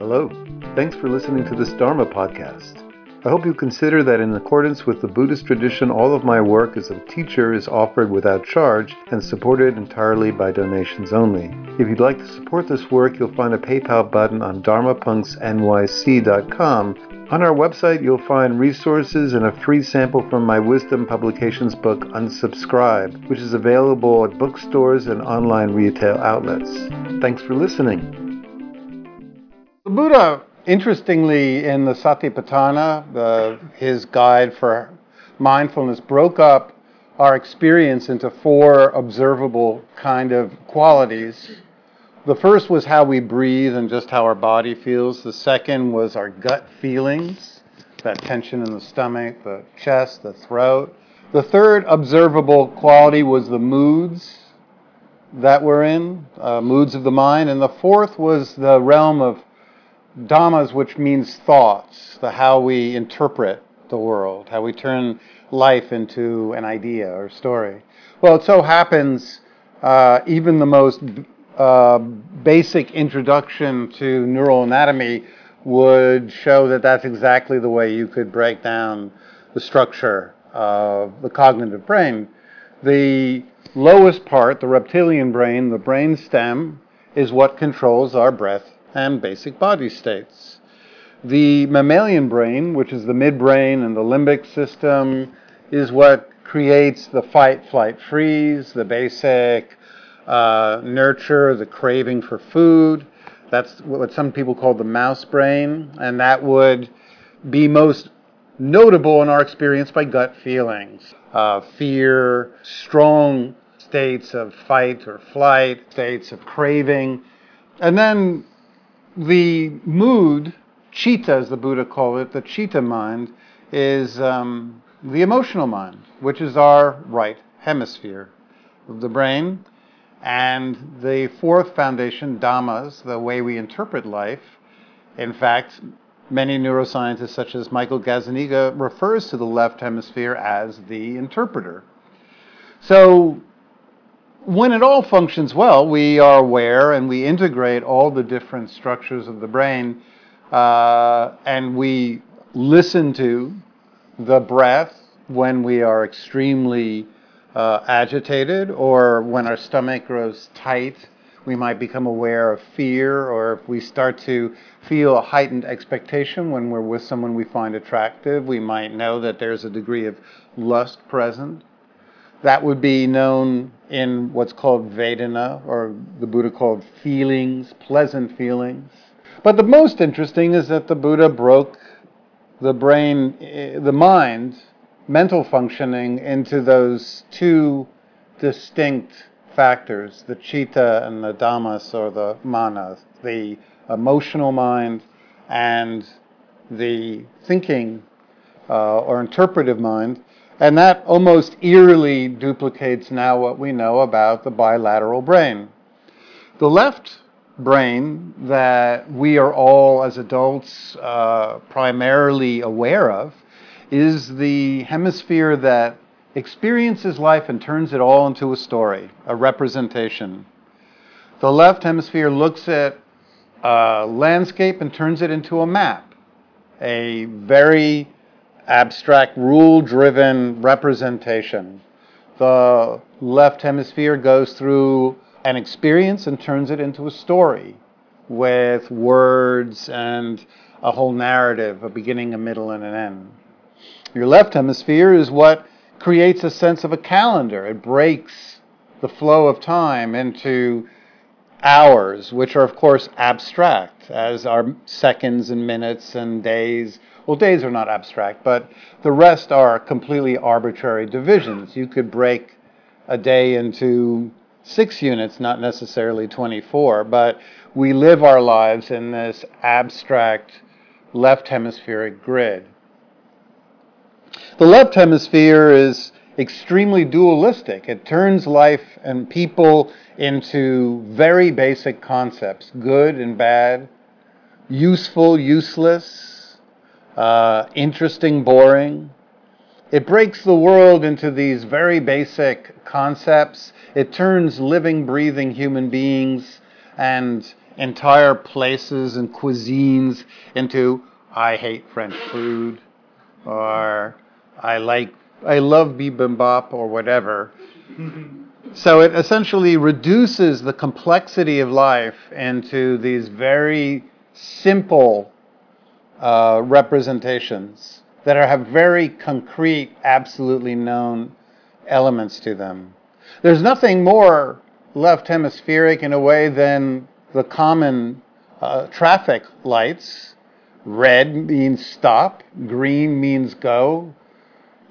Hello. Thanks for listening to this Dharma podcast. I hope you consider that in accordance with the Buddhist tradition, all of my work as a teacher is offered without charge and supported entirely by donations only. If you'd like to support this work, you'll find a PayPal button on dharmapunxnyc.com. On our website, you'll find resources and a free sample from my Wisdom Publications book, Unsubscribe, which is available at bookstores and online retail outlets. Thanks for listening. The Buddha interestingly, in the Satipatthana, his guide for mindfulness, broke up our experience into four observable kind of qualities. The first was how we breathe and just how our body feels. The second was our gut feelings, that tension in the stomach, the chest, the throat. The third observable quality was the moods that we're in, uh, moods of the mind. And the fourth was the realm of dhammas, which means thoughts, the how we interpret the world, how we turn life into an idea or story. Well, it so happens uh, even the most uh, basic introduction to neural anatomy would show that that's exactly the way you could break down the structure of the cognitive brain. The lowest part, the reptilian brain, the brain stem, is what controls our breath and basic body states. The mammalian brain, which is the midbrain and the limbic system, is what creates the fight, flight, freeze, the basic uh, nurture, the craving for food. That's what some people call the mouse brain, and that would be most notable in our experience by gut feelings. Uh, fear, strong states of fight or flight, states of craving. And then the mood, chitta as the Buddha called it, the chitta mind, is um, the emotional mind, which is our right hemisphere of the brain. And the fourth foundation, dhammas, the way we interpret life. In fact, many neuroscientists, such as Michael Gazzaniga, refers to the left hemisphere as the interpreter. So when it all functions well, we are aware and we integrate all the different structures of the brain uh, and we listen to the breath when we are extremely uh, agitated or when our stomach grows tight. We might become aware of fear, or if we start to feel a heightened expectation when we're with someone we find attractive, we might know that there's a degree of lust present. That would be known in what's called Vedana, or the Buddha called feelings, pleasant feelings. But the most interesting is that the Buddha broke the brain, the mind, mental functioning into those two distinct factors the chitta and the dhammas, or the manas, the emotional mind and the thinking uh, or interpretive mind. And that almost eerily duplicates now what we know about the bilateral brain. The left brain that we are all as adults uh, primarily aware of is the hemisphere that experiences life and turns it all into a story, a representation. The left hemisphere looks at a landscape and turns it into a map, a very abstract, rule driven representation. The left hemisphere goes through an experience and turns it into a story with words and a whole narrative, a beginning, a middle, and an end. Your left hemisphere is what creates a sense of a calendar. It breaks the flow of time into hours, which are, of course, abstract, as are seconds and minutes and days well, days are not abstract, but the rest are completely arbitrary divisions. You could break a day into six units, not necessarily 24, but we live our lives in this abstract left hemispheric grid. The left hemisphere is extremely dualistic. It turns life and people into very basic concepts good and bad, useful, useless, uh, interesting, boring. It breaks the world into these very basic concepts. It turns living, breathing human beings and entire places and cuisines into I hate French food or I like I love bibimbap or whatever. so it essentially reduces the complexity of life into these very simple uh, representations that are, have very concrete, absolutely known elements to them. There's nothing more left hemispheric in a way than the common uh, traffic lights. Red means stop, green means go,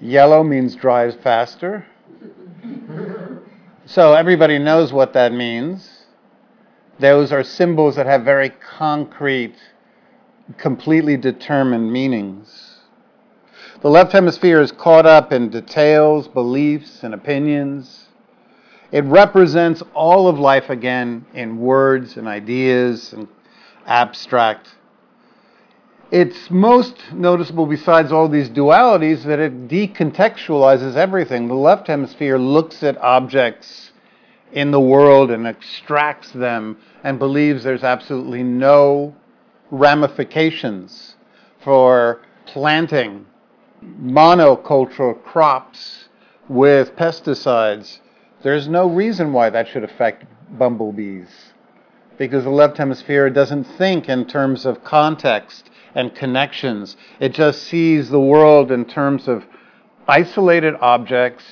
yellow means drive faster. so everybody knows what that means. Those are symbols that have very concrete, completely determined meanings. The left hemisphere is caught up in details, beliefs, and opinions it represents all of life again in words and ideas and abstract. It's most noticeable, besides all these dualities, that it decontextualizes everything. The left hemisphere looks at objects in the world and extracts them and believes there's absolutely no ramifications for planting monocultural crops with pesticides there's no reason why that should affect bumblebees because the left hemisphere doesn't think in terms of context and connections. It just sees the world in terms of isolated objects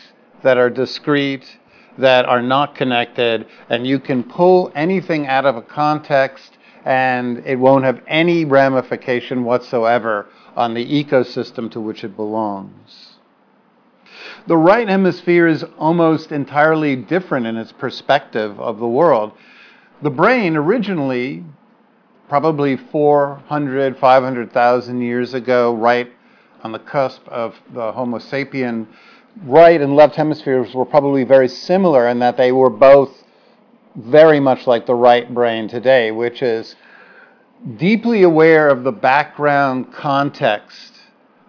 that are discrete, that are not connected, and you can pull anything out of a context and it won't have any ramification whatsoever on the ecosystem to which it belongs. The right hemisphere is almost entirely different in its perspective of the world. The brain originally, probably 400, 500,000 years ago, right on the cusp of the Homo sapien, right and left hemispheres were probably very similar in that they were both very much like the right brain today, which is deeply aware of the background context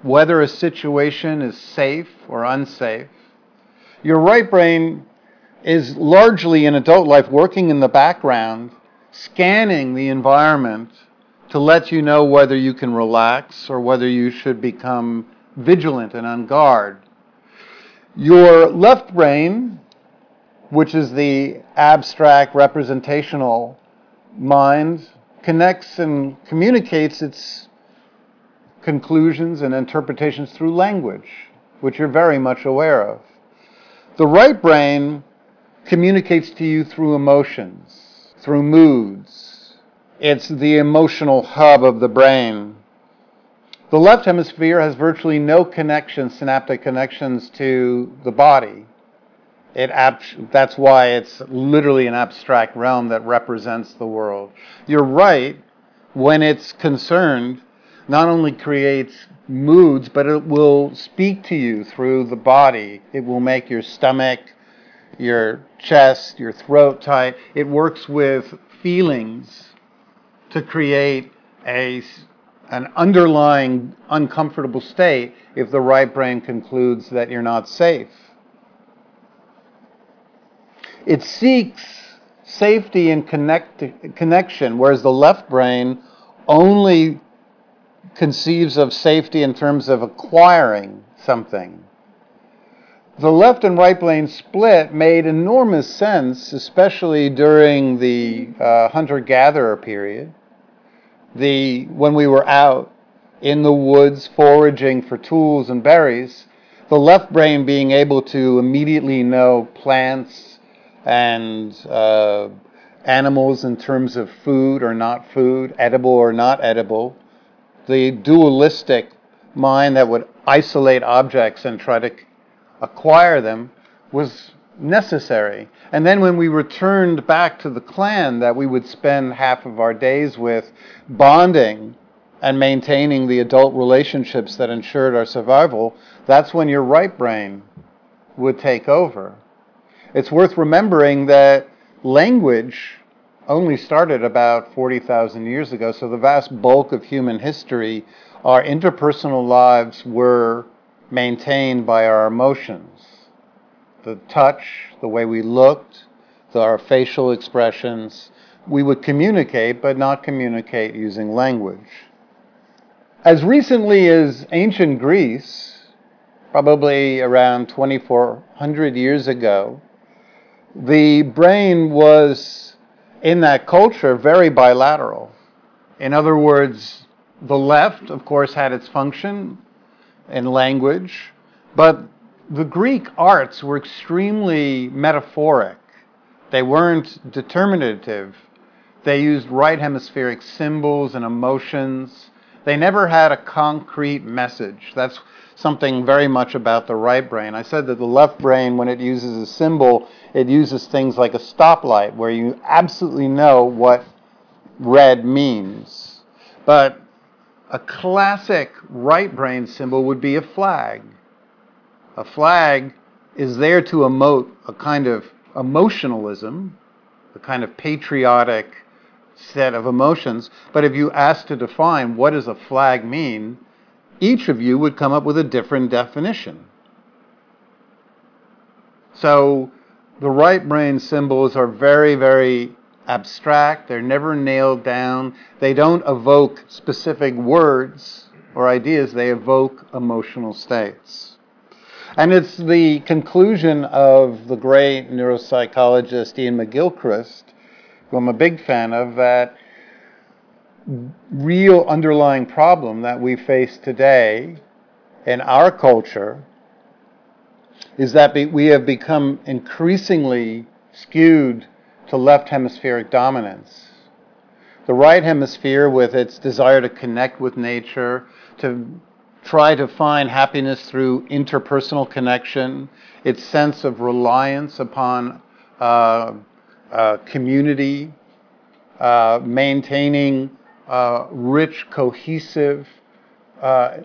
whether a situation is safe or unsafe. Your right brain is largely in adult life working in the background, scanning the environment to let you know whether you can relax or whether you should become vigilant and on guard. Your left brain, which is the abstract representational mind, connects and communicates its conclusions and interpretations through language, which you're very much aware of. The right brain communicates to you through emotions, through moods. It's the emotional hub of the brain. The left hemisphere has virtually no connections, synaptic connections to the body. It that's why it's literally an abstract realm that represents the world. You're right when it's concerned not only creates moods, but it will speak to you through the body. It will make your stomach, your chest, your throat tight. It works with feelings to create a, an underlying uncomfortable state if the right brain concludes that you're not safe. It seeks safety and connect, connection, whereas the left brain only conceives of safety in terms of acquiring something. The left and right brain split made enormous sense, especially during the uh, hunter-gatherer period. The when we were out in the woods foraging for tools and berries, the left brain being able to immediately know plants and uh, animals in terms of food or not food, edible or not edible, the dualistic mind that would isolate objects and try to acquire them was necessary. And then when we returned back to the clan that we would spend half of our days with bonding and maintaining the adult relationships that ensured our survival, that's when your right brain would take over. It's worth remembering that language only started about 40,000 years ago, so the vast bulk of human history, our interpersonal lives were maintained by our emotions. The touch, the way we looked, the, our facial expressions, we would communicate, but not communicate using language. As recently as ancient Greece, probably around 2400 years ago, the brain was, in that culture, very bilateral. In other words, the left, of course, had its function in language, but the Greek arts were extremely metaphoric. They weren't determinative. They used right hemispheric symbols and emotions. They never had a concrete message. That's something very much about the right brain. I said that the left brain, when it uses a symbol, it uses things like a stoplight, where you absolutely know what red means. But a classic right brain symbol would be a flag. A flag is there to emote a kind of emotionalism, a kind of patriotic set of emotions. But if you ask to define what does a flag mean, each of you would come up with a different definition. So the right brain symbols are very, very abstract. They're never nailed down. They don't evoke specific words or ideas, they evoke emotional states. And it's the conclusion of the great neuropsychologist Iain McGilchrist, who I'm a big fan of, that real underlying problem that we face today in our culture is that we have become increasingly skewed to left hemispheric dominance. The right hemisphere, with its desire to connect with nature, to try to find happiness through interpersonal connection, its sense of reliance upon uh, uh, community, uh, maintaining uh, rich, cohesive uh,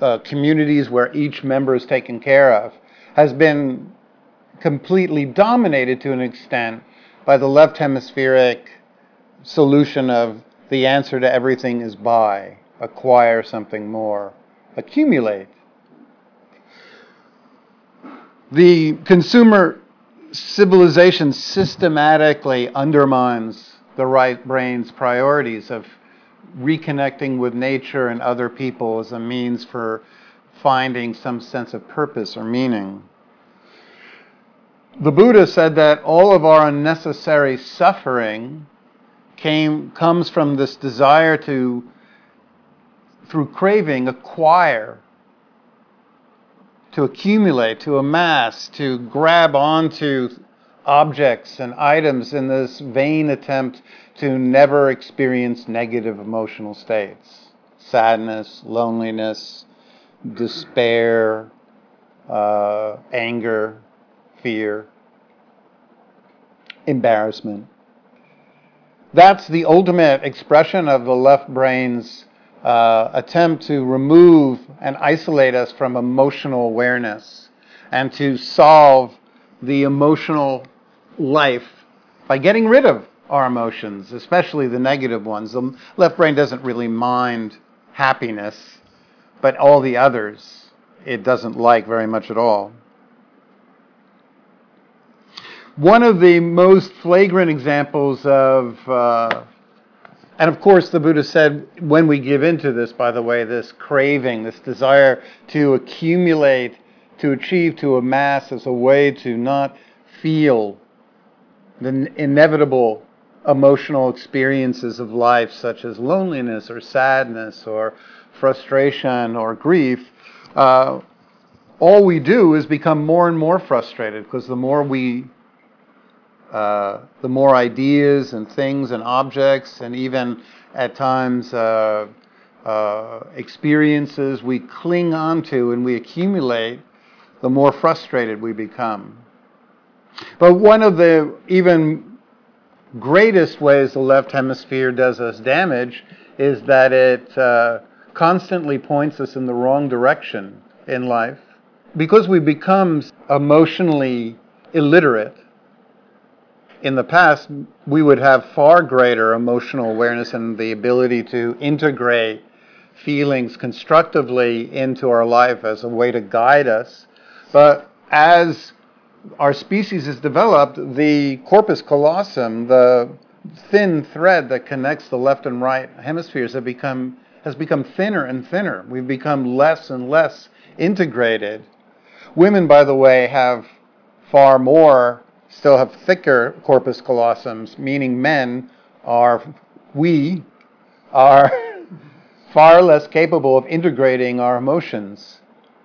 uh, communities where each member is taken care of, has been completely dominated to an extent by the left hemispheric solution of the answer to everything is buy, acquire something more, accumulate. The consumer civilization systematically undermines the right brain's priorities of reconnecting with nature and other people as a means for finding some sense of purpose or meaning. The Buddha said that all of our unnecessary suffering came, comes from this desire to, through craving, acquire, to accumulate, to amass, to grab onto objects and items in this vain attempt to never experience negative emotional states sadness, loneliness, despair, uh, anger, fear, embarrassment. That's the ultimate expression of the left brain's uh, attempt to remove and isolate us from emotional awareness and to solve the emotional life by getting rid of our emotions, especially the negative ones. The left brain doesn't really mind happiness, but all the others it doesn't like very much at all. One of the most flagrant examples of, uh, and of course, the Buddha said when we give into this, by the way, this craving, this desire to accumulate, to achieve, to amass as a way to not feel the inevitable emotional experiences of life, such as loneliness or sadness or frustration or grief, uh, all we do is become more and more frustrated because the more we uh, the more ideas and things and objects and even at times uh, uh, experiences we cling onto and we accumulate, the more frustrated we become. But one of the even greatest ways the left hemisphere does us damage is that it uh, constantly points us in the wrong direction in life. Because we become emotionally illiterate, in the past, we would have far greater emotional awareness and the ability to integrate feelings constructively into our life as a way to guide us. But as our species has developed, the corpus callosum, the thin thread that connects the left and right hemispheres, have become, has become thinner and thinner. We've become less and less integrated. Women, by the way, have far more, still have thicker corpus callosums, meaning men are, we are far less capable of integrating our emotions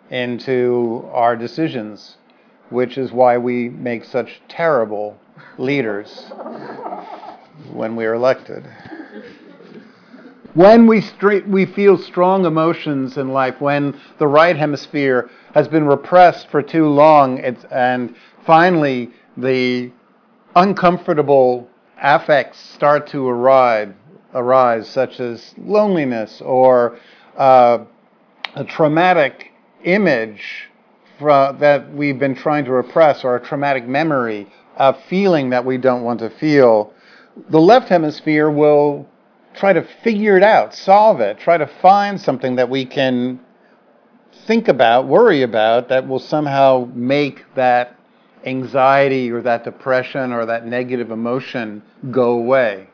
into our decisions, which is why we make such terrible leaders when we are elected. When we, we feel strong emotions in life, when the right hemisphere has been repressed for too long, and finally the uncomfortable affects start to arise, arise such as loneliness or uh, a traumatic image that we've been trying to repress or a traumatic memory, a feeling that we don't want to feel, the left hemisphere will try to figure it out, solve it, try to find something that we can think about, worry about, that will somehow make that anxiety or that depression or that negative emotion go away,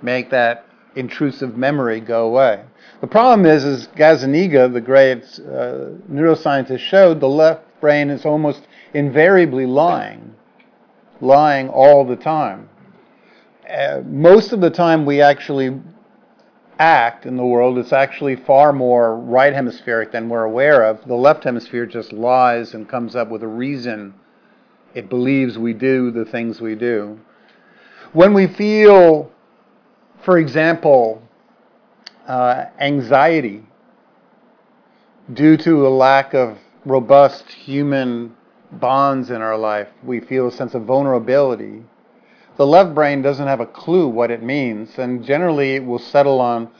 make that intrusive memory go away. The problem is, as Gazzaniga, the great uh, neuroscientist, showed, the left brain is almost invariably lying, lying all the time. Uh, most of the time we actually act in the world, it's actually far more right hemispheric than we're aware of. The left hemisphere just lies and comes up with a reason it believes we do the things we do. When we feel, for example, uh, anxiety due to a lack of robust human bonds in our life. We feel a sense of vulnerability. The left brain doesn't have a clue what it means, and generally it will settle on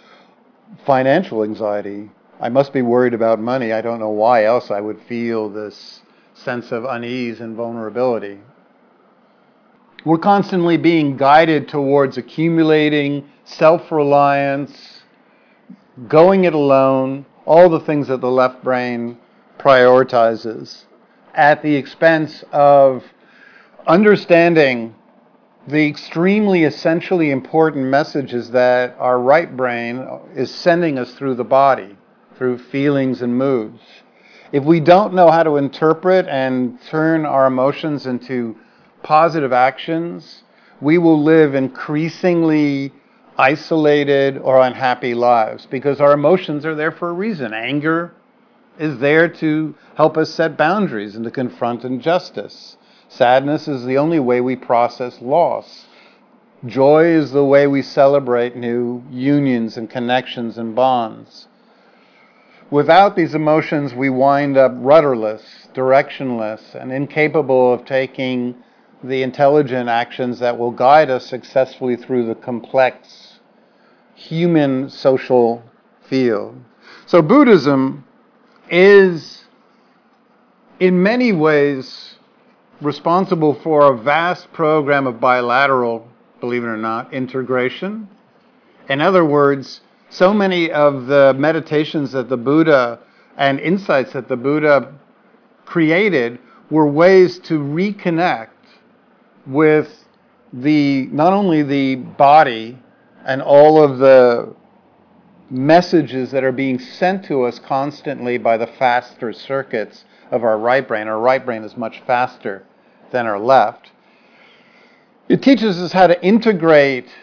financial anxiety. I must be worried about money. I don't know why else I would feel this sense of unease and vulnerability. We're constantly being guided towards accumulating self reliance, going it alone, all the things that the left brain prioritizes at the expense of understanding the extremely essentially important messages that our right brain is sending us through the body, through feelings and moods. If we don't know how to interpret and turn our emotions into positive actions, we will live increasingly isolated or unhappy lives because our emotions are there for a reason. Anger is there to help us set boundaries and to confront injustice. Sadness is the only way we process loss. Joy is the way we celebrate new unions and connections and bonds. Without these emotions, we wind up rudderless, directionless, and incapable of taking the intelligent actions that will guide us successfully through the complex human social field. So, Buddhism is in many ways responsible for a vast program of bilateral, believe it or not, integration. In other words, so many of the meditations that the Buddha and insights that the Buddha created were ways to reconnect with the not only the body and all of the messages that are being sent to us constantly by the faster circuits of our right brain. Our right brain is much faster than our left. It teaches us how to integrate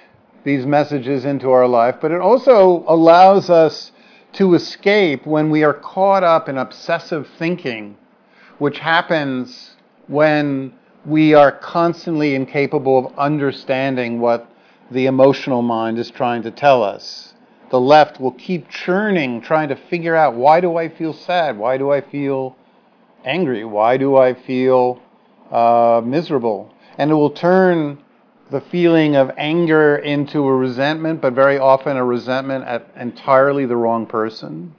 these messages into our life, but it also allows us to escape when we are caught up in obsessive thinking, which happens when we are constantly incapable of understanding what the emotional mind is trying to tell us the left will keep churning, trying to figure out why do I feel sad? Why do I feel angry? Why do I feel uh, miserable? And it will turn the feeling of anger into a resentment, but very often a resentment at entirely the wrong person.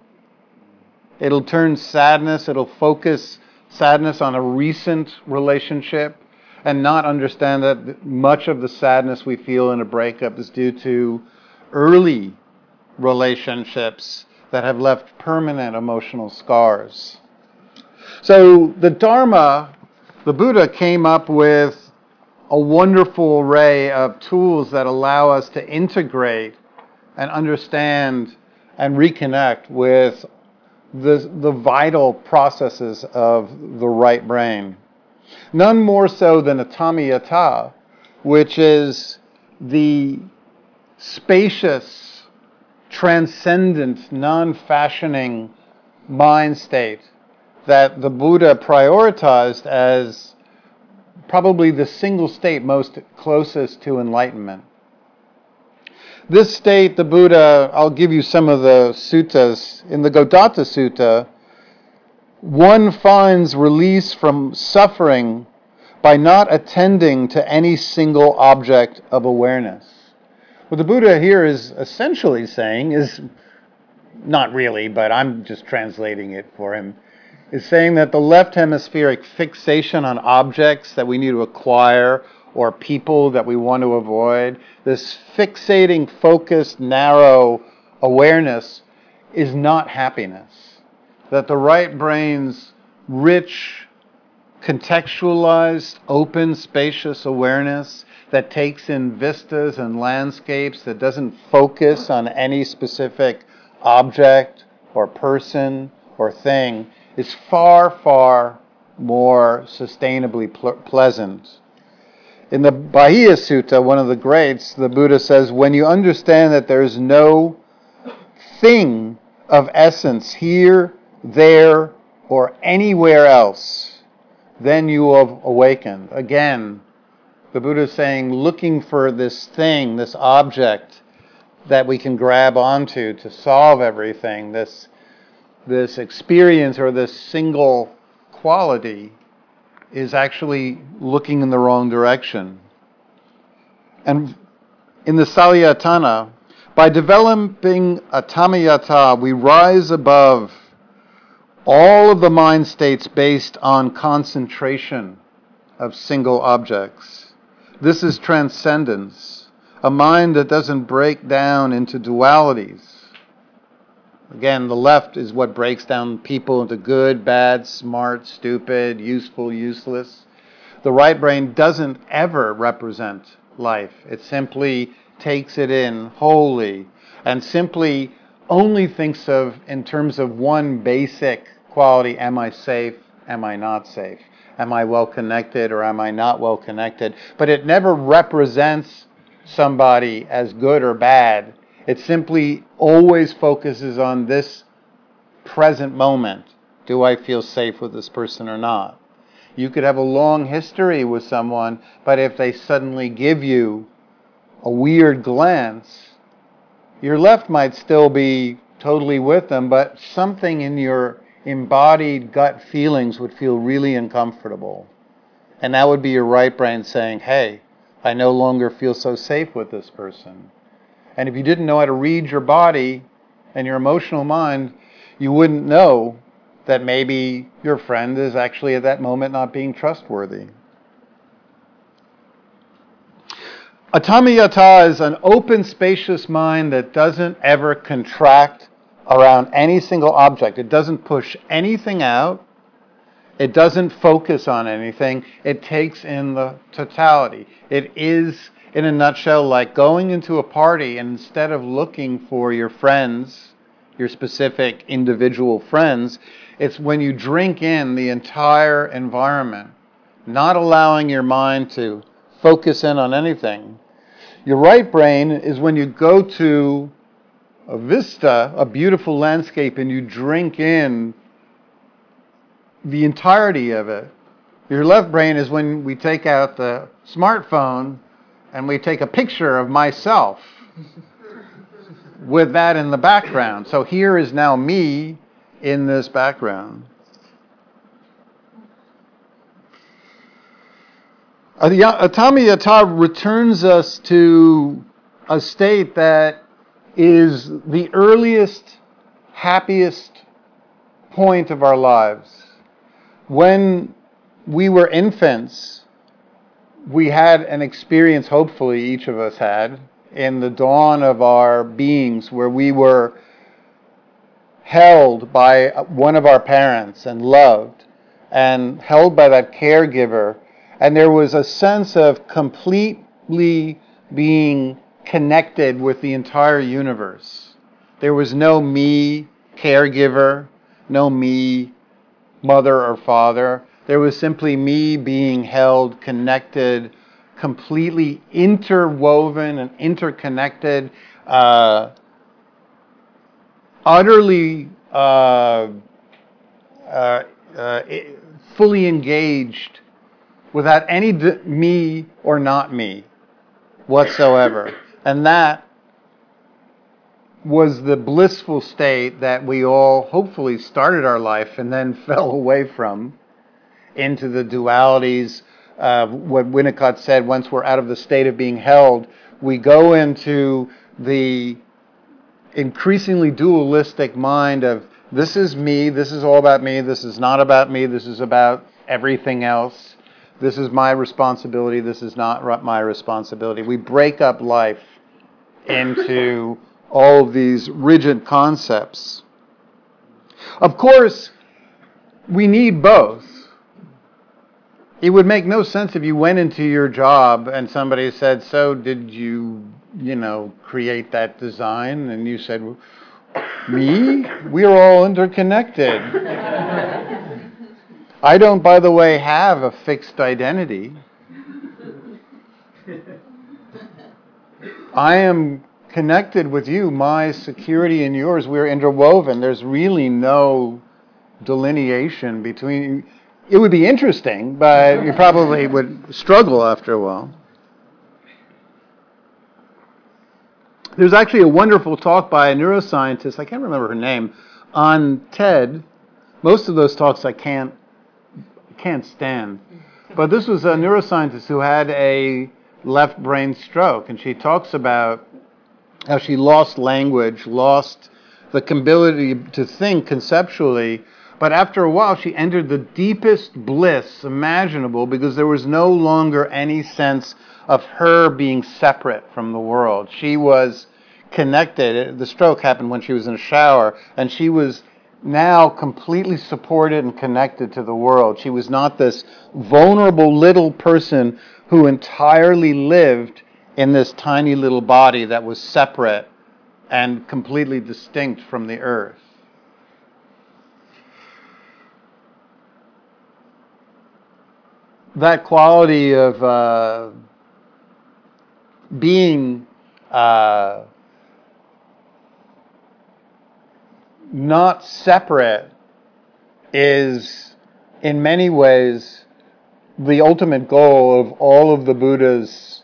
It'll turn sadness, it'll focus sadness on a recent relationship and not understand that much of the sadness we feel in a breakup is due to early relationships that have left permanent emotional scars. So the Dharma the Buddha came up with a wonderful array of tools that allow us to integrate and understand and reconnect with the, the vital processes of the right brain. None more so than Atammayata, which is the spacious, transcendent, non fashioning mind state that the Buddha prioritized as probably the single state most closest to enlightenment. This state, the Buddha, I'll give you some of the suttas. In the Godatta Sutta, one finds release from suffering by not attending to any single object of awareness. What the Buddha here is essentially saying is not really, but I'm just translating it for him is saying that the left hemispheric fixation on objects that we need to acquire or people that we want to avoid, this fixating, focused, narrow awareness is not happiness. That the right brain's rich, contextualized, open, spacious awareness that takes in vistas and landscapes, that doesn't focus on any specific object or person or thing, is far, far more sustainably ple- pleasant. In the Bahiya Sutta, one of the greats, the Buddha says, when you understand that there is no thing of essence here, there, or anywhere else, then you have awakened. Again, the Buddha is saying, looking for this thing, this object that we can grab onto to solve everything, this this experience or this single quality is actually looking in the wrong direction. And in the Salayatana, by developing Atammayata, we rise above all of the mind states based on concentration of single objects. This is transcendence, a mind that doesn't break down into dualities Again, the left is what breaks down people into good, bad, smart, stupid, useful, useless. The right brain doesn't ever represent life. It simply takes it in wholly and simply only thinks of in terms of one basic quality am I safe? Am I not safe? Am I well connected or am I not well connected? But it never represents somebody as good or bad it simply always focuses on this present moment. Do I feel safe with this person or not? You could have a long history with someone, but if they suddenly give you a weird glance, your left might still be totally with them, but something in your embodied gut feelings would feel really uncomfortable. And that would be your right brain saying, hey, I no longer feel so safe with this person. And if you didn't know how to read your body and your emotional mind, you wouldn't know that maybe your friend is actually at that moment not being trustworthy. Atammayata is an open, spacious mind that doesn't ever contract around any single object. It doesn't push anything out. It doesn't focus on anything. It takes in the totality. It is in a nutshell, like going into a party and instead of looking for your friends, your specific individual friends, it's when you drink in the entire environment, not allowing your mind to focus in on anything. Your right brain is when you go to a vista, a beautiful landscape, and you drink in the entirety of it. Your left brain is when we take out the smartphone and we take a picture of myself with that in the background. So here is now me in this background. Atammayata returns us to a state that is the earliest, happiest point of our lives. When we were infants, we had an experience, hopefully, each of us had, in the dawn of our beings where we were held by one of our parents and loved. and held by that caregiver. And there was a sense of completely being connected with the entire universe. There was no me caregiver, no me mother or father. There was simply me being held, connected, completely interwoven and interconnected, uh, utterly uh, uh, uh fully engaged without any d- me or not me whatsoever. And that was the blissful state that we all hopefully started our life and then fell away from into the dualities of what Winnicott said once we're out of the state of being held, we go into the increasingly dualistic mind of this is me, this is all about me, this is not about me, this is about everything else. This is my responsibility, this is not my responsibility. We break up life into all of these rigid concepts. Of course, we need both. It would make no sense if you went into your job and somebody said, So, did you, you know, create that design? And you said, Me? We're all interconnected. I don't, by the way, have a fixed identity. I am connected with you, my security and yours, we're interwoven. There's really no delineation between. It would be interesting, but you probably would struggle after a while. There's actually a wonderful talk by a neuroscientist, I can't remember her name, on TED. Most of those talks I can't can't stand. But this was a neuroscientist who had a left brain stroke, and she talks about how she lost language, lost the ability to think conceptually. But after a while, she entered the deepest bliss imaginable because there was no longer any sense of her being separate from the world. She was connected. The stroke happened when she was in a shower, and she was now completely supported and connected to the world. She was not this vulnerable little person who entirely lived in this tiny little body that was separate and completely distinct from the earth. That quality of uh, being uh, not separate is, in many ways, the ultimate goal of all of the Buddha's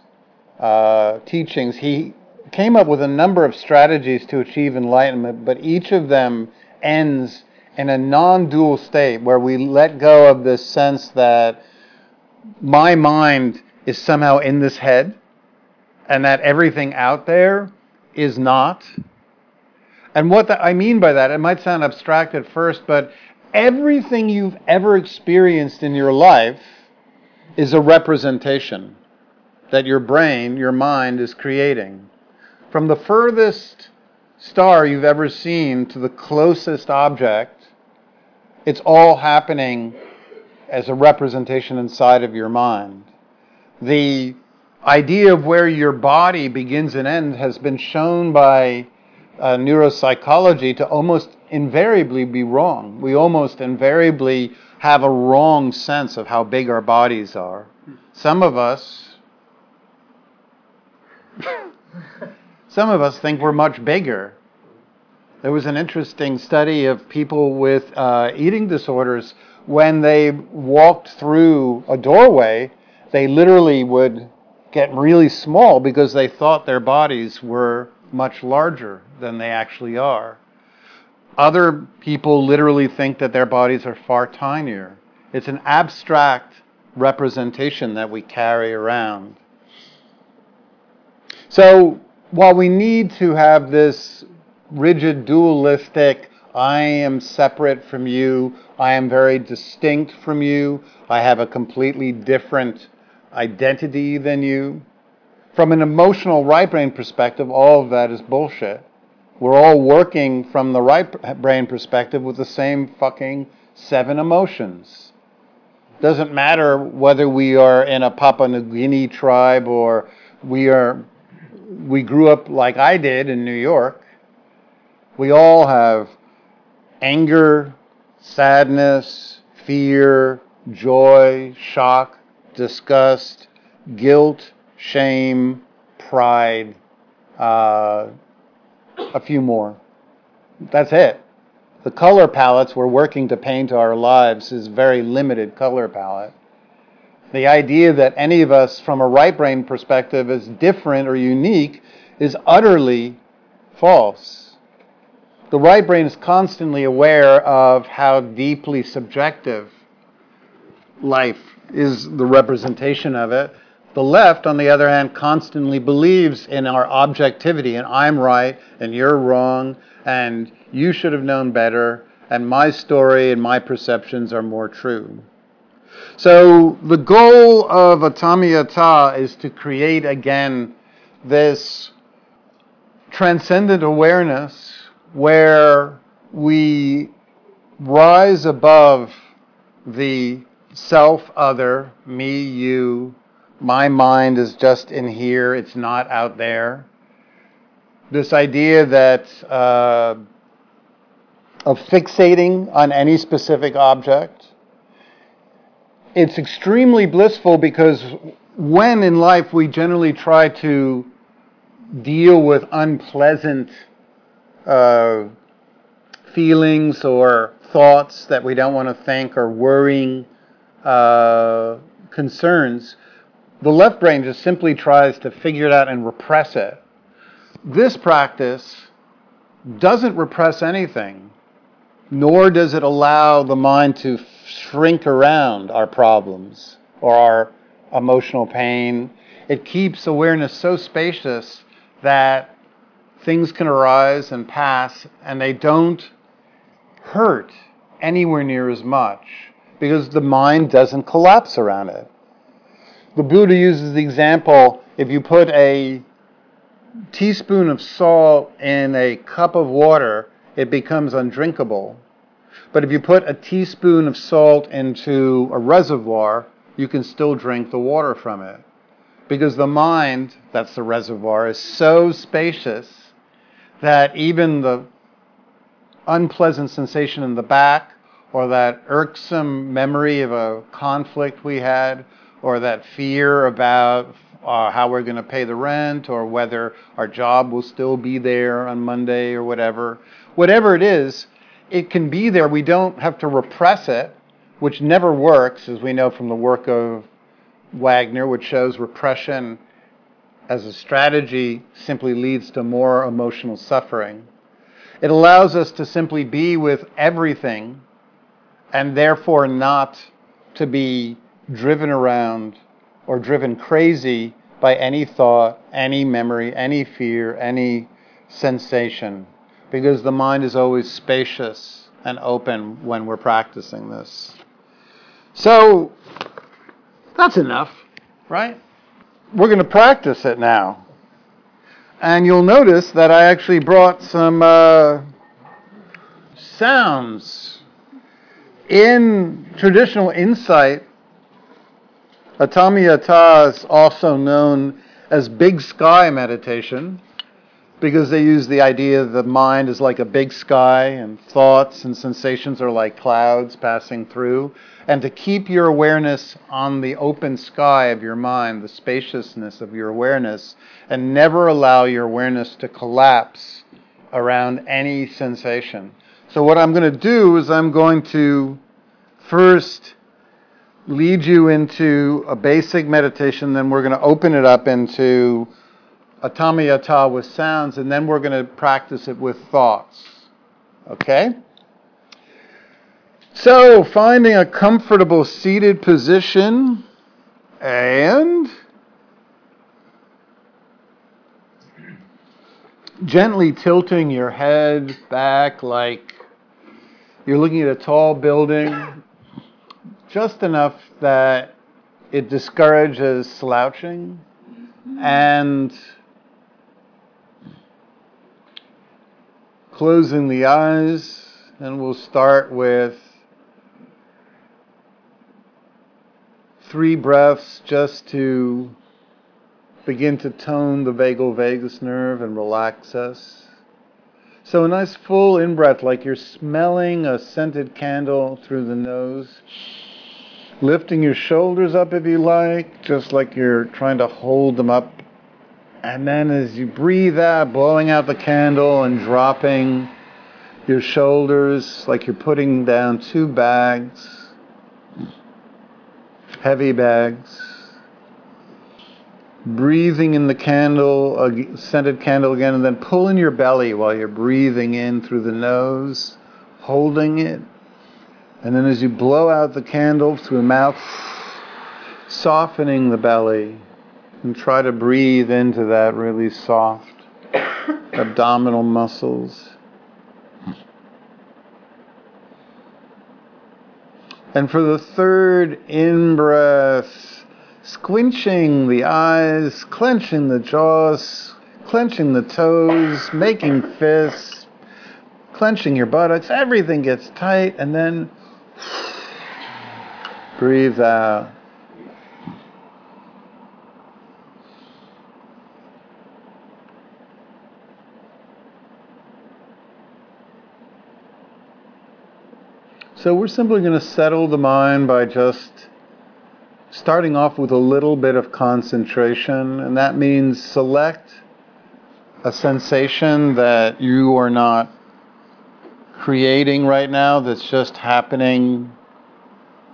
uh, teachings. He came up with a number of strategies to achieve enlightenment, but each of them ends in a non dual state where we let go of this sense that my mind is somehow in this head and that everything out there is not. And what the, I mean by that, it might sound abstract at first, but everything you've ever experienced in your life is a representation that your brain, your mind, is creating. From the furthest star you've ever seen to the closest object, it's all happening as a representation inside of your mind. The idea of where your body begins and ends has been shown by uh, neuropsychology to almost invariably be wrong. We almost invariably have a wrong sense of how big our bodies are. Some of us, some of us think we're much bigger. There was an interesting study of people with uh, eating disorders. When they walked through a doorway, they literally would get really small because they thought their bodies were much larger than they actually are. Other people literally think that their bodies are far tinier. It's an abstract representation that we carry around. So, while we need to have this rigid dualistic, I am separate from you, I am very distinct from you, I have a completely different identity than you, from an emotional right brain perspective, all of that is bullshit. We're all working from the right brain perspective with the same fucking seven emotions. Doesn't matter whether we are in a Papua New Guinea tribe or we are we grew up like I did in New York. We all have anger, sadness, fear, joy, shock, disgust, guilt, shame, pride, uh, a few more. That's it. The color palettes we're working to paint our lives is very limited color palette. The idea that any of us, from a right brain perspective, is different or unique is utterly false. The right brain is constantly aware of how deeply subjective life is the representation of it. The left, on the other hand, constantly believes in our objectivity and I'm right and you're wrong and you should have known better and my story and my perceptions are more true. So the goal of Atammayata is to create again this transcendent awareness where we rise above the self, other, me, you. My mind is just in here, it's not out there. This idea that uh, of fixating on any specific object. It's extremely blissful because when in life we generally try to deal with unpleasant uh, feelings or thoughts that we don't want to think or worrying uh, concerns, the left brain just simply tries to figure it out and repress it. This practice doesn't repress anything, nor does it allow the mind to shrink around our problems or our emotional pain. It keeps awareness so spacious that things can arise and pass and they don't hurt anywhere near as much because the mind doesn't collapse around it. The Buddha uses the example if you put a teaspoon of salt in a cup of water, it becomes undrinkable. But if you put a teaspoon of salt into a reservoir, you can still drink the water from it. Because the mind, that's the reservoir, is so spacious that even the unpleasant sensation in the back, or that irksome memory of a conflict we had, or that fear about uh, how we're going to pay the rent, or whether our job will still be there on Monday, or whatever. Whatever it is, it can be there. We don't have to repress it, which never works, as we know from the work of Wegner, which shows repression as a strategy simply leads to more emotional suffering. It allows us to simply be with everything and therefore not to be driven around or driven crazy by any thought, any memory, any fear, any sensation, because the mind is always spacious and open when we're practicing this. So, that's enough, right? We're going to practice it now. And you'll notice that I actually brought some uh, sounds. In traditional insight, Atammayata is also known as big sky meditation because they use the idea that the mind is like a big sky and thoughts and sensations are like clouds passing through and to keep your awareness on the open sky of your mind, the spaciousness of your awareness, and never allow your awareness to collapse around any sensation. So, what I'm going to do is I'm going to first lead you into a basic meditation, then we're going to open it up into atammayata with sounds, and then we're going to practice it with thoughts. Okay? So, finding a comfortable seated position and gently tilting your head back like you're looking at a tall building, just enough that it discourages slouching and closing the eyes. And we'll start with three breaths just to begin to tone the vagal vagus nerve and relax us. So, a nice full in breath, like you're smelling a scented candle through the nose. Lifting your shoulders up if you like, just like you're trying to hold them up. And then as you breathe out, blowing out the candle and dropping your shoulders like you're putting down two bags, heavy bags breathing in the candle, scented candle again, and then pull in your belly while you're breathing in through the nose, holding it. And then as you blow out the candle through mouth, softening the belly, and try to breathe into that really soft abdominal muscles. And for the third in breath, squinching the eyes, clenching the jaws, clenching the toes, making fists, clenching your buttocks. Everything gets tight, and then breathe out. So we're simply going to settle the mind by just starting off with a little bit of concentration, and that means select a sensation that you are not creating right now that's just happening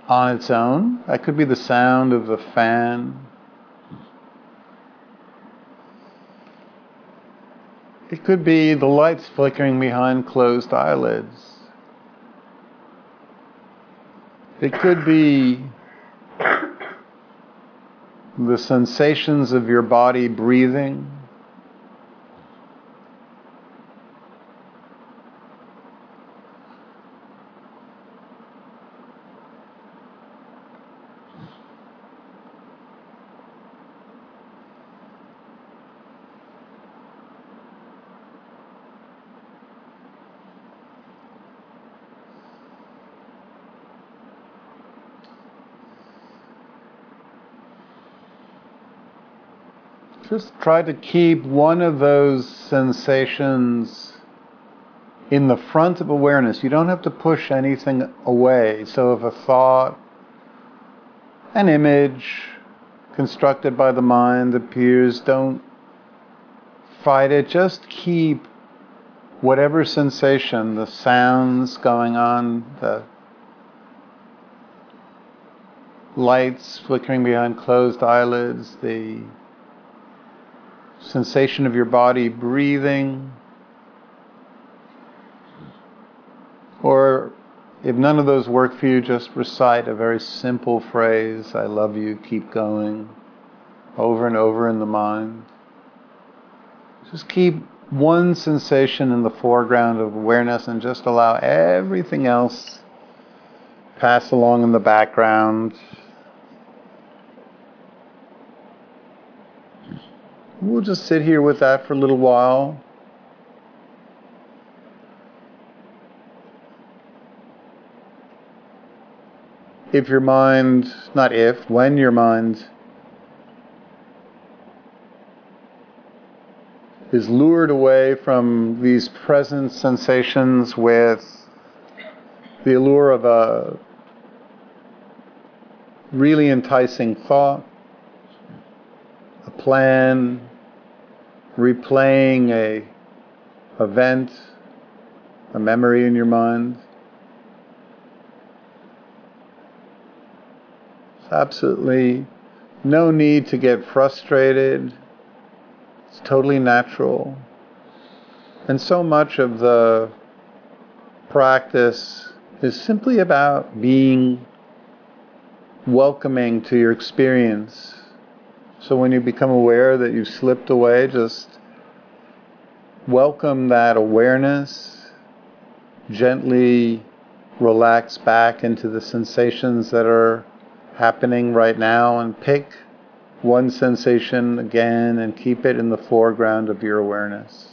on its own. That could be the sound of the fan. It could be the lights flickering behind closed eyelids. It could be the sensations of your body breathing. Just try to keep one of those sensations in the front of awareness. You don't have to push anything away. So if a thought, an image constructed by the mind appears, don't fight it. Just keep whatever sensation, the sounds going on, the lights flickering behind closed eyelids, the sensation of your body breathing. Or if none of those work for you, just recite a very simple phrase I love you, keep going, over and over in the mind. Just keep one sensation in the foreground of awareness and just allow everything else pass along in the background. We'll just sit here with that for a little while. If your mind, not if, when your mind is lured away from these present sensations with the allure of a really enticing thought, a plan, replaying a event, a memory in your mind. It's absolutely no need to get frustrated. It's totally natural. And so much of the practice is simply about being welcoming to your experience so when you become aware that you've slipped away, just welcome that awareness, gently relax back into the sensations that are happening right now, and pick one sensation again and keep it in the foreground of your awareness.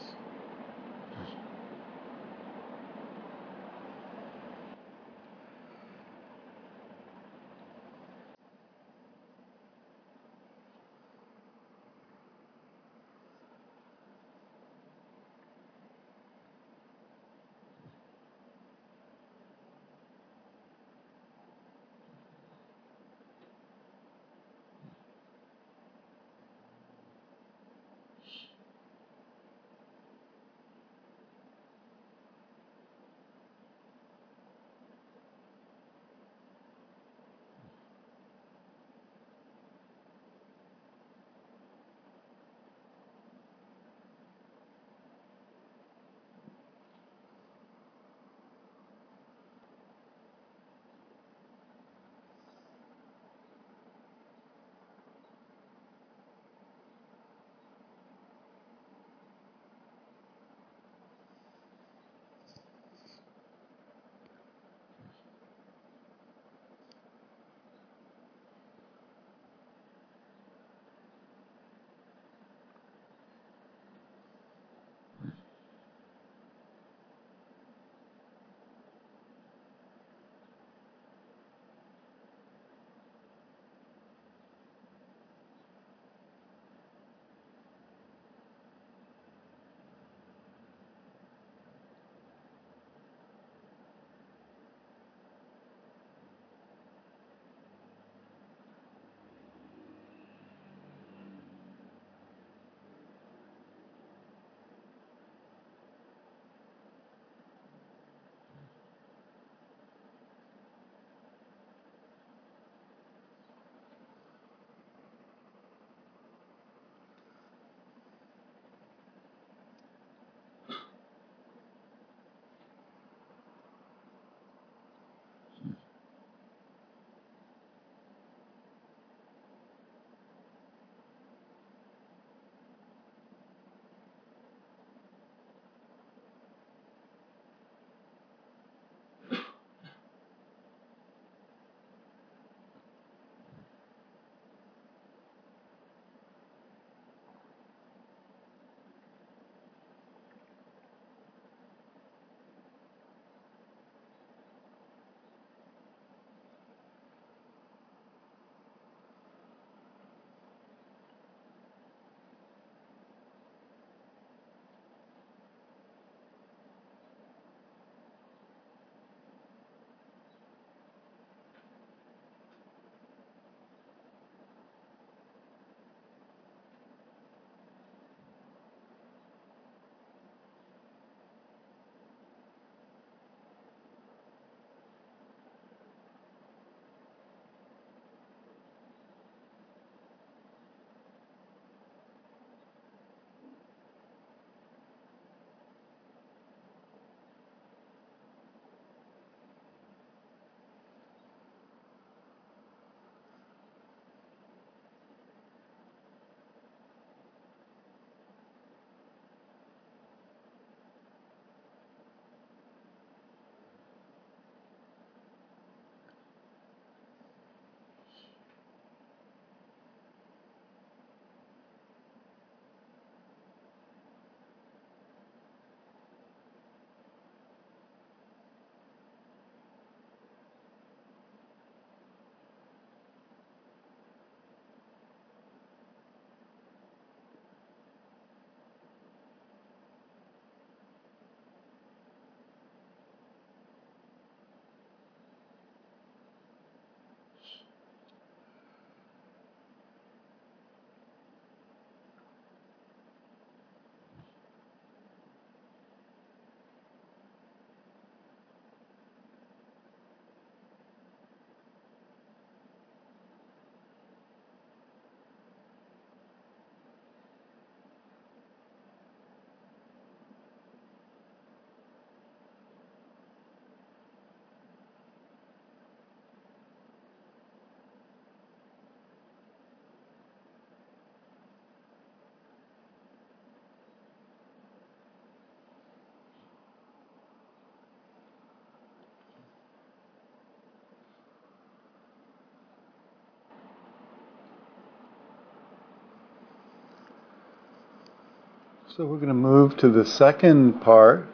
So we're going to move to the second part.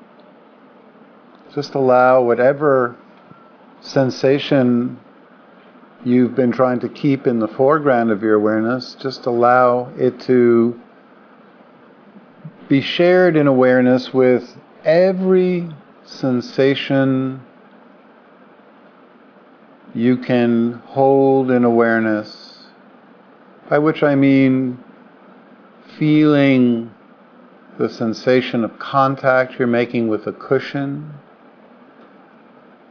Just allow whatever sensation you've been trying to keep in the foreground of your awareness, just allow it to be shared in awareness with every sensation you can hold in awareness, by which I mean feeling the sensation of contact you're making with a cushion.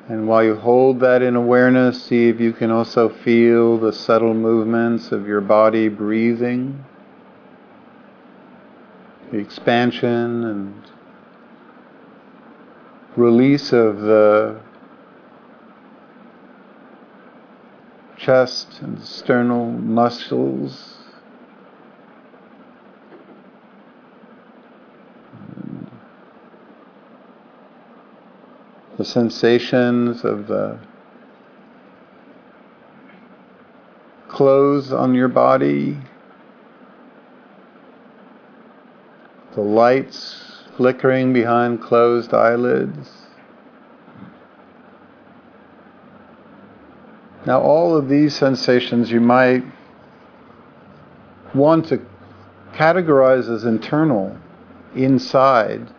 And while you hold that in awareness, see if you can also feel the subtle movements of your body breathing, the expansion and release of the chest and sternal muscles. The sensations of the clothes on your body, the lights flickering behind closed eyelids. Now, all of these sensations you might want to categorize as internal, inside,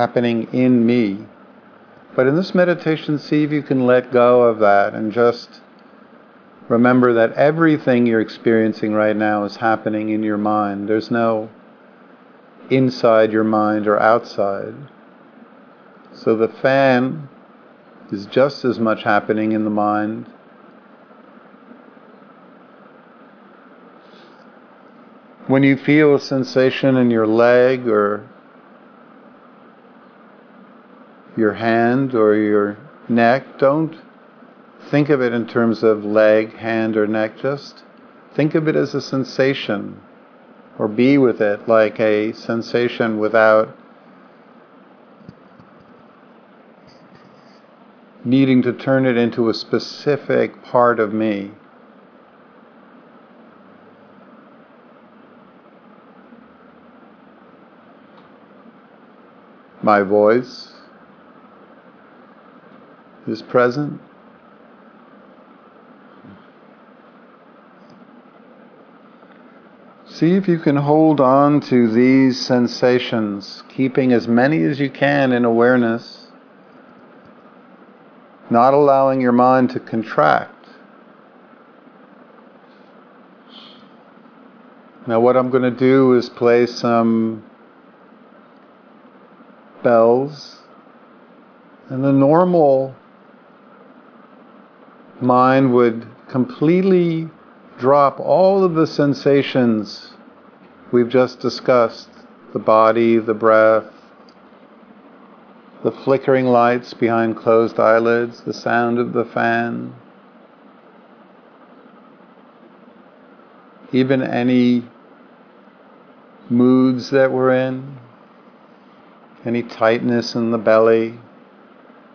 happening in me. But in this meditation, see if you can let go of that and just remember that everything you're experiencing right now is happening in your mind. There's no inside your mind or outside. So the fan is just as much happening in the mind. When you feel a sensation in your leg or your hand or your neck, don't think of it in terms of leg, hand, or neck. Just think of it as a sensation or be with it like a sensation without needing to turn it into a specific part of me. My voice is present. See if you can hold on to these sensations, keeping as many as you can in awareness not allowing your mind to contract. Now, what I'm going to do is play some bells, and the normal mind would completely drop all of the sensations we've just discussed the body, the breath, the flickering lights behind closed eyelids, the sound of the fan, even any moods that we're in, any tightness in the belly,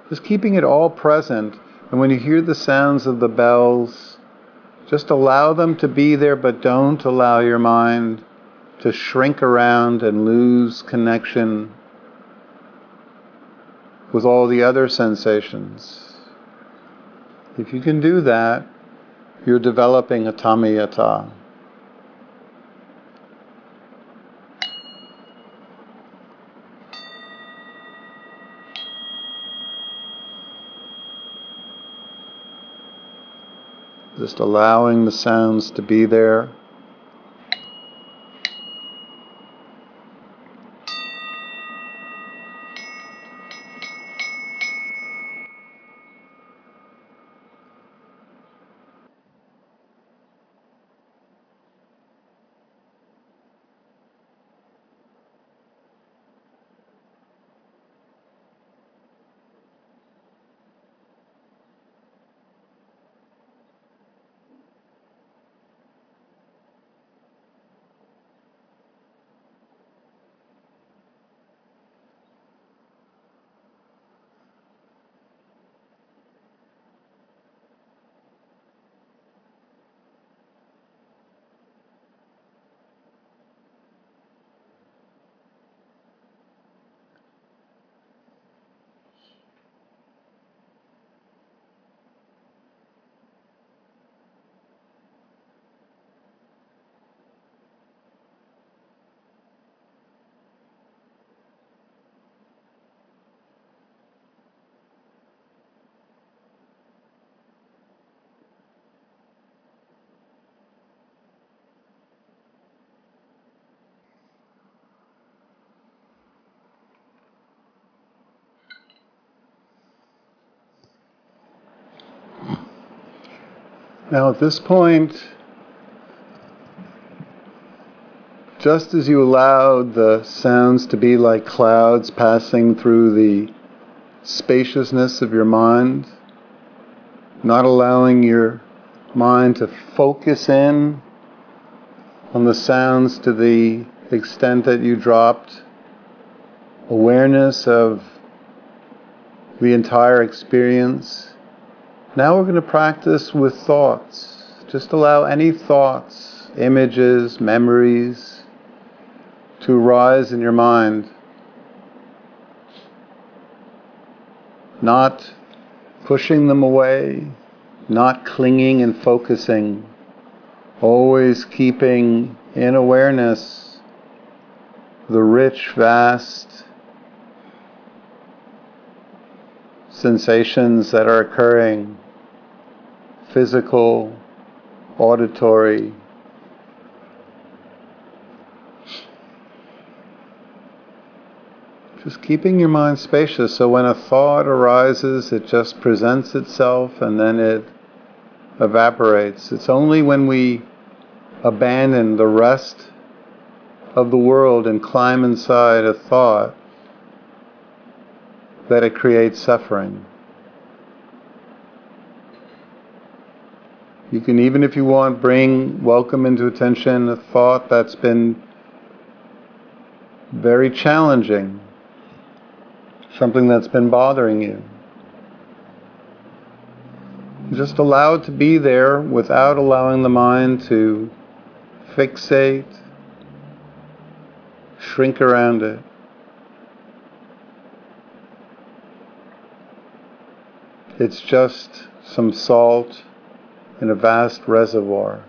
just keeping it all present. And when you hear the sounds of the bells, just allow them to be there, but don't allow your mind to shrink around and lose connection with all the other sensations. If you can do that, you're developing a Just allowing the sounds to be there. Now, at this point, just as you allowed the sounds to be like clouds passing through the spaciousness of your mind, not allowing your mind to focus in on the sounds to the extent that you dropped awareness of the entire experience. Now we're going to practice with thoughts. Just allow any thoughts, images, memories to rise in your mind. Not pushing them away, not clinging and focusing, always keeping in awareness the rich, vast sensations that are occurring physical, auditory, just keeping your mind spacious so when a thought arises, it just presents itself and then it evaporates. It's only when we abandon the rest of the world and climb inside a thought that it creates suffering. You can, even if you want, bring, welcome into attention a thought that's been very challenging, something that's been bothering you. Just allow it to be there without allowing the mind to fixate, shrink around it. It's just some salt in a vast reservoir.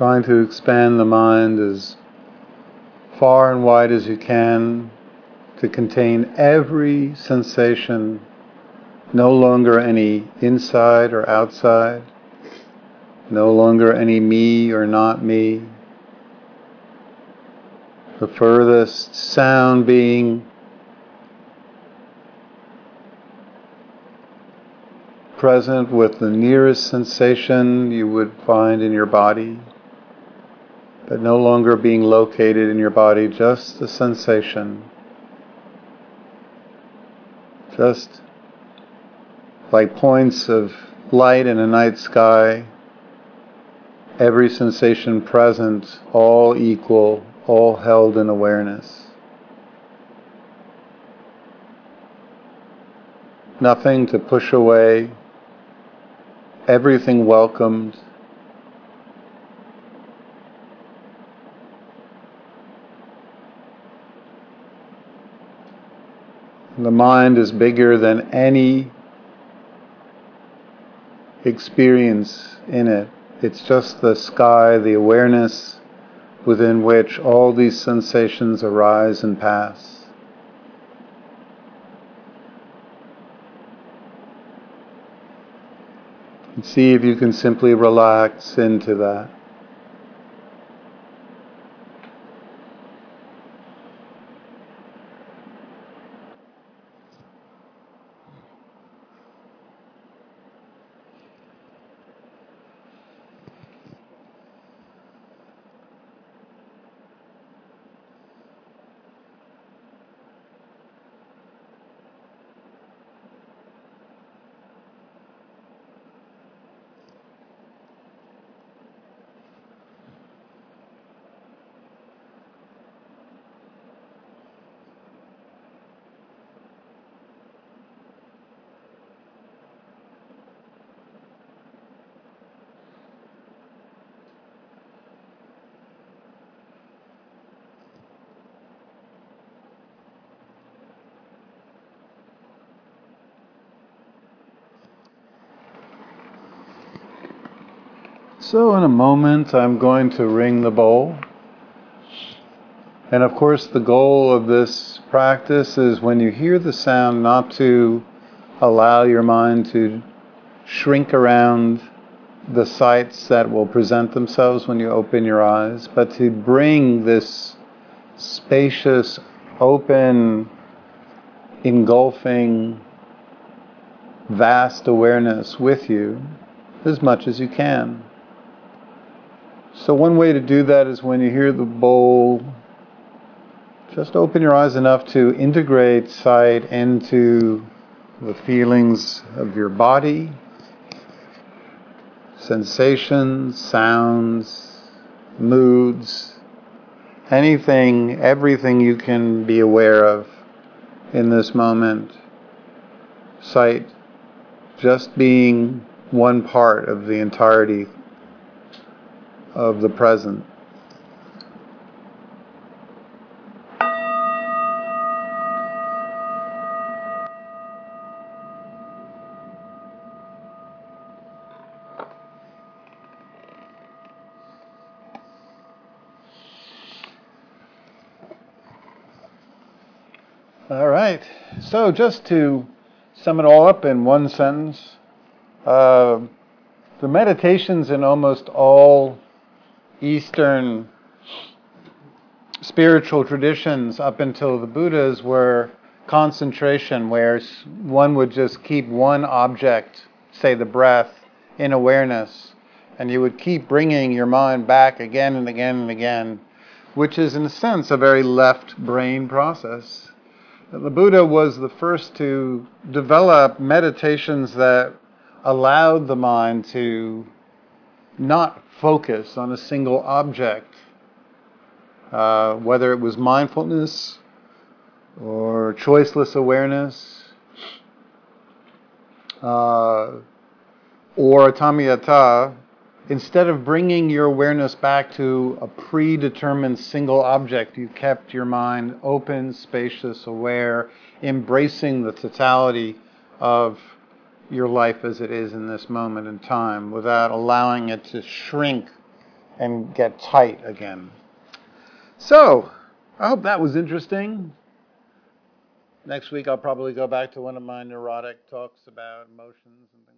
Trying to expand the mind as far and wide as you can to contain every sensation, no longer any inside or outside, no longer any me or not me. The furthest sound being present with the nearest sensation you would find in your body, but no longer being located in your body, just the sensation. Just like points of light in a night sky, every sensation present, all equal, all held in awareness. Nothing to push away, everything welcomed. The mind is bigger than any experience in it. It's just the sky, the awareness within which all these sensations arise and pass. And see if you can simply relax into that. So, in a moment, I'm going to ring the bowl. And of course, the goal of this practice is when you hear the sound, not to allow your mind to shrink around the sights that will present themselves when you open your eyes, but to bring this spacious, open, engulfing, vast awareness with you as much as you can. So, one way to do that is when you hear the bowl, just open your eyes enough to integrate sight into the feelings of your body, sensations, sounds, moods, anything, everything you can be aware of in this moment. Sight just being one part of the entirety of the present. All right. So, just to sum it all up in one sentence, uh, the meditations in almost all Eastern spiritual traditions up until the Buddhas were concentration, where one would just keep one object, say the breath, in awareness, and you would keep bringing your mind back again and again and again, which is, in a sense, a very left brain process. The Buddha was the first to develop meditations that allowed the mind to not focus on a single object, uh, whether it was mindfulness or choiceless awareness uh, or atammayata, instead of bringing your awareness back to a predetermined single object, you kept your mind open, spacious, aware, embracing the totality of your life as it is in this moment in time without allowing it to shrink and get tight again. So, I hope that was interesting. Next week, I'll probably go back to one of my neurotic talks about emotions and